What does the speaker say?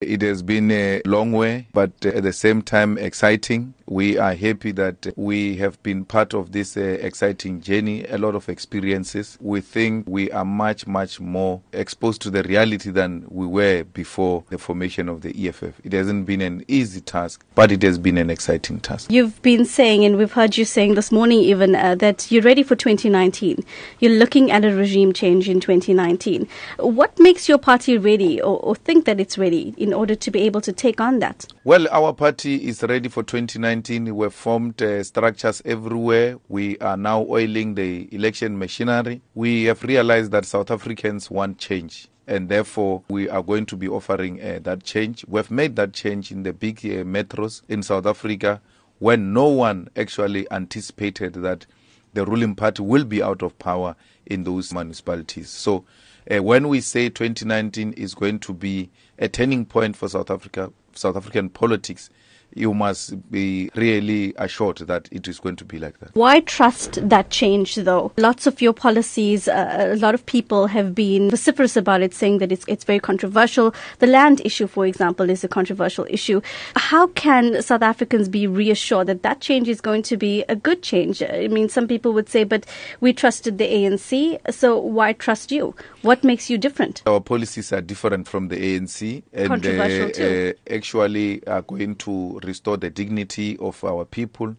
It has been a long way, but at the same time exciting. We are happy that we have been part of this uh, exciting journey, a lot of experiences. We think we are much, much more exposed to the reality than we were before the formation of the EFF. It hasn't been an easy task, but it has been an exciting task. You've been saying, and we've heard you saying this morning even, uh, that you're ready for 2019. You're looking at a regime change in 2019. What makes your party ready or, or think that it's ready in order to be able to take on that? Well, our party is ready for 2019. We've formed uh, structures everywhere. We are now oiling the election machinery. We have realized that South Africans want change. And therefore, we are going to be offering uh, that change. We've made that change in the big uh, metros in South Africa when no one actually anticipated that the ruling party will be out of power in those municipalities. So, uh, when we say 2019 is going to be a turning point for South Africa, South African politics, you must be really assured that it is going to be like that. Why trust that change, though? Lots of your policies, uh, a lot of people have been vociferous about it, saying that it's, it's very controversial. The land issue, for example, is a controversial issue. How can South Africans be reassured that that change is going to be a good change? I mean, some people would say, but we trusted the ANC, so why trust you? What makes you different? Our policies are different from the ANC and uh, uh, actually are going to restore the dignity of our people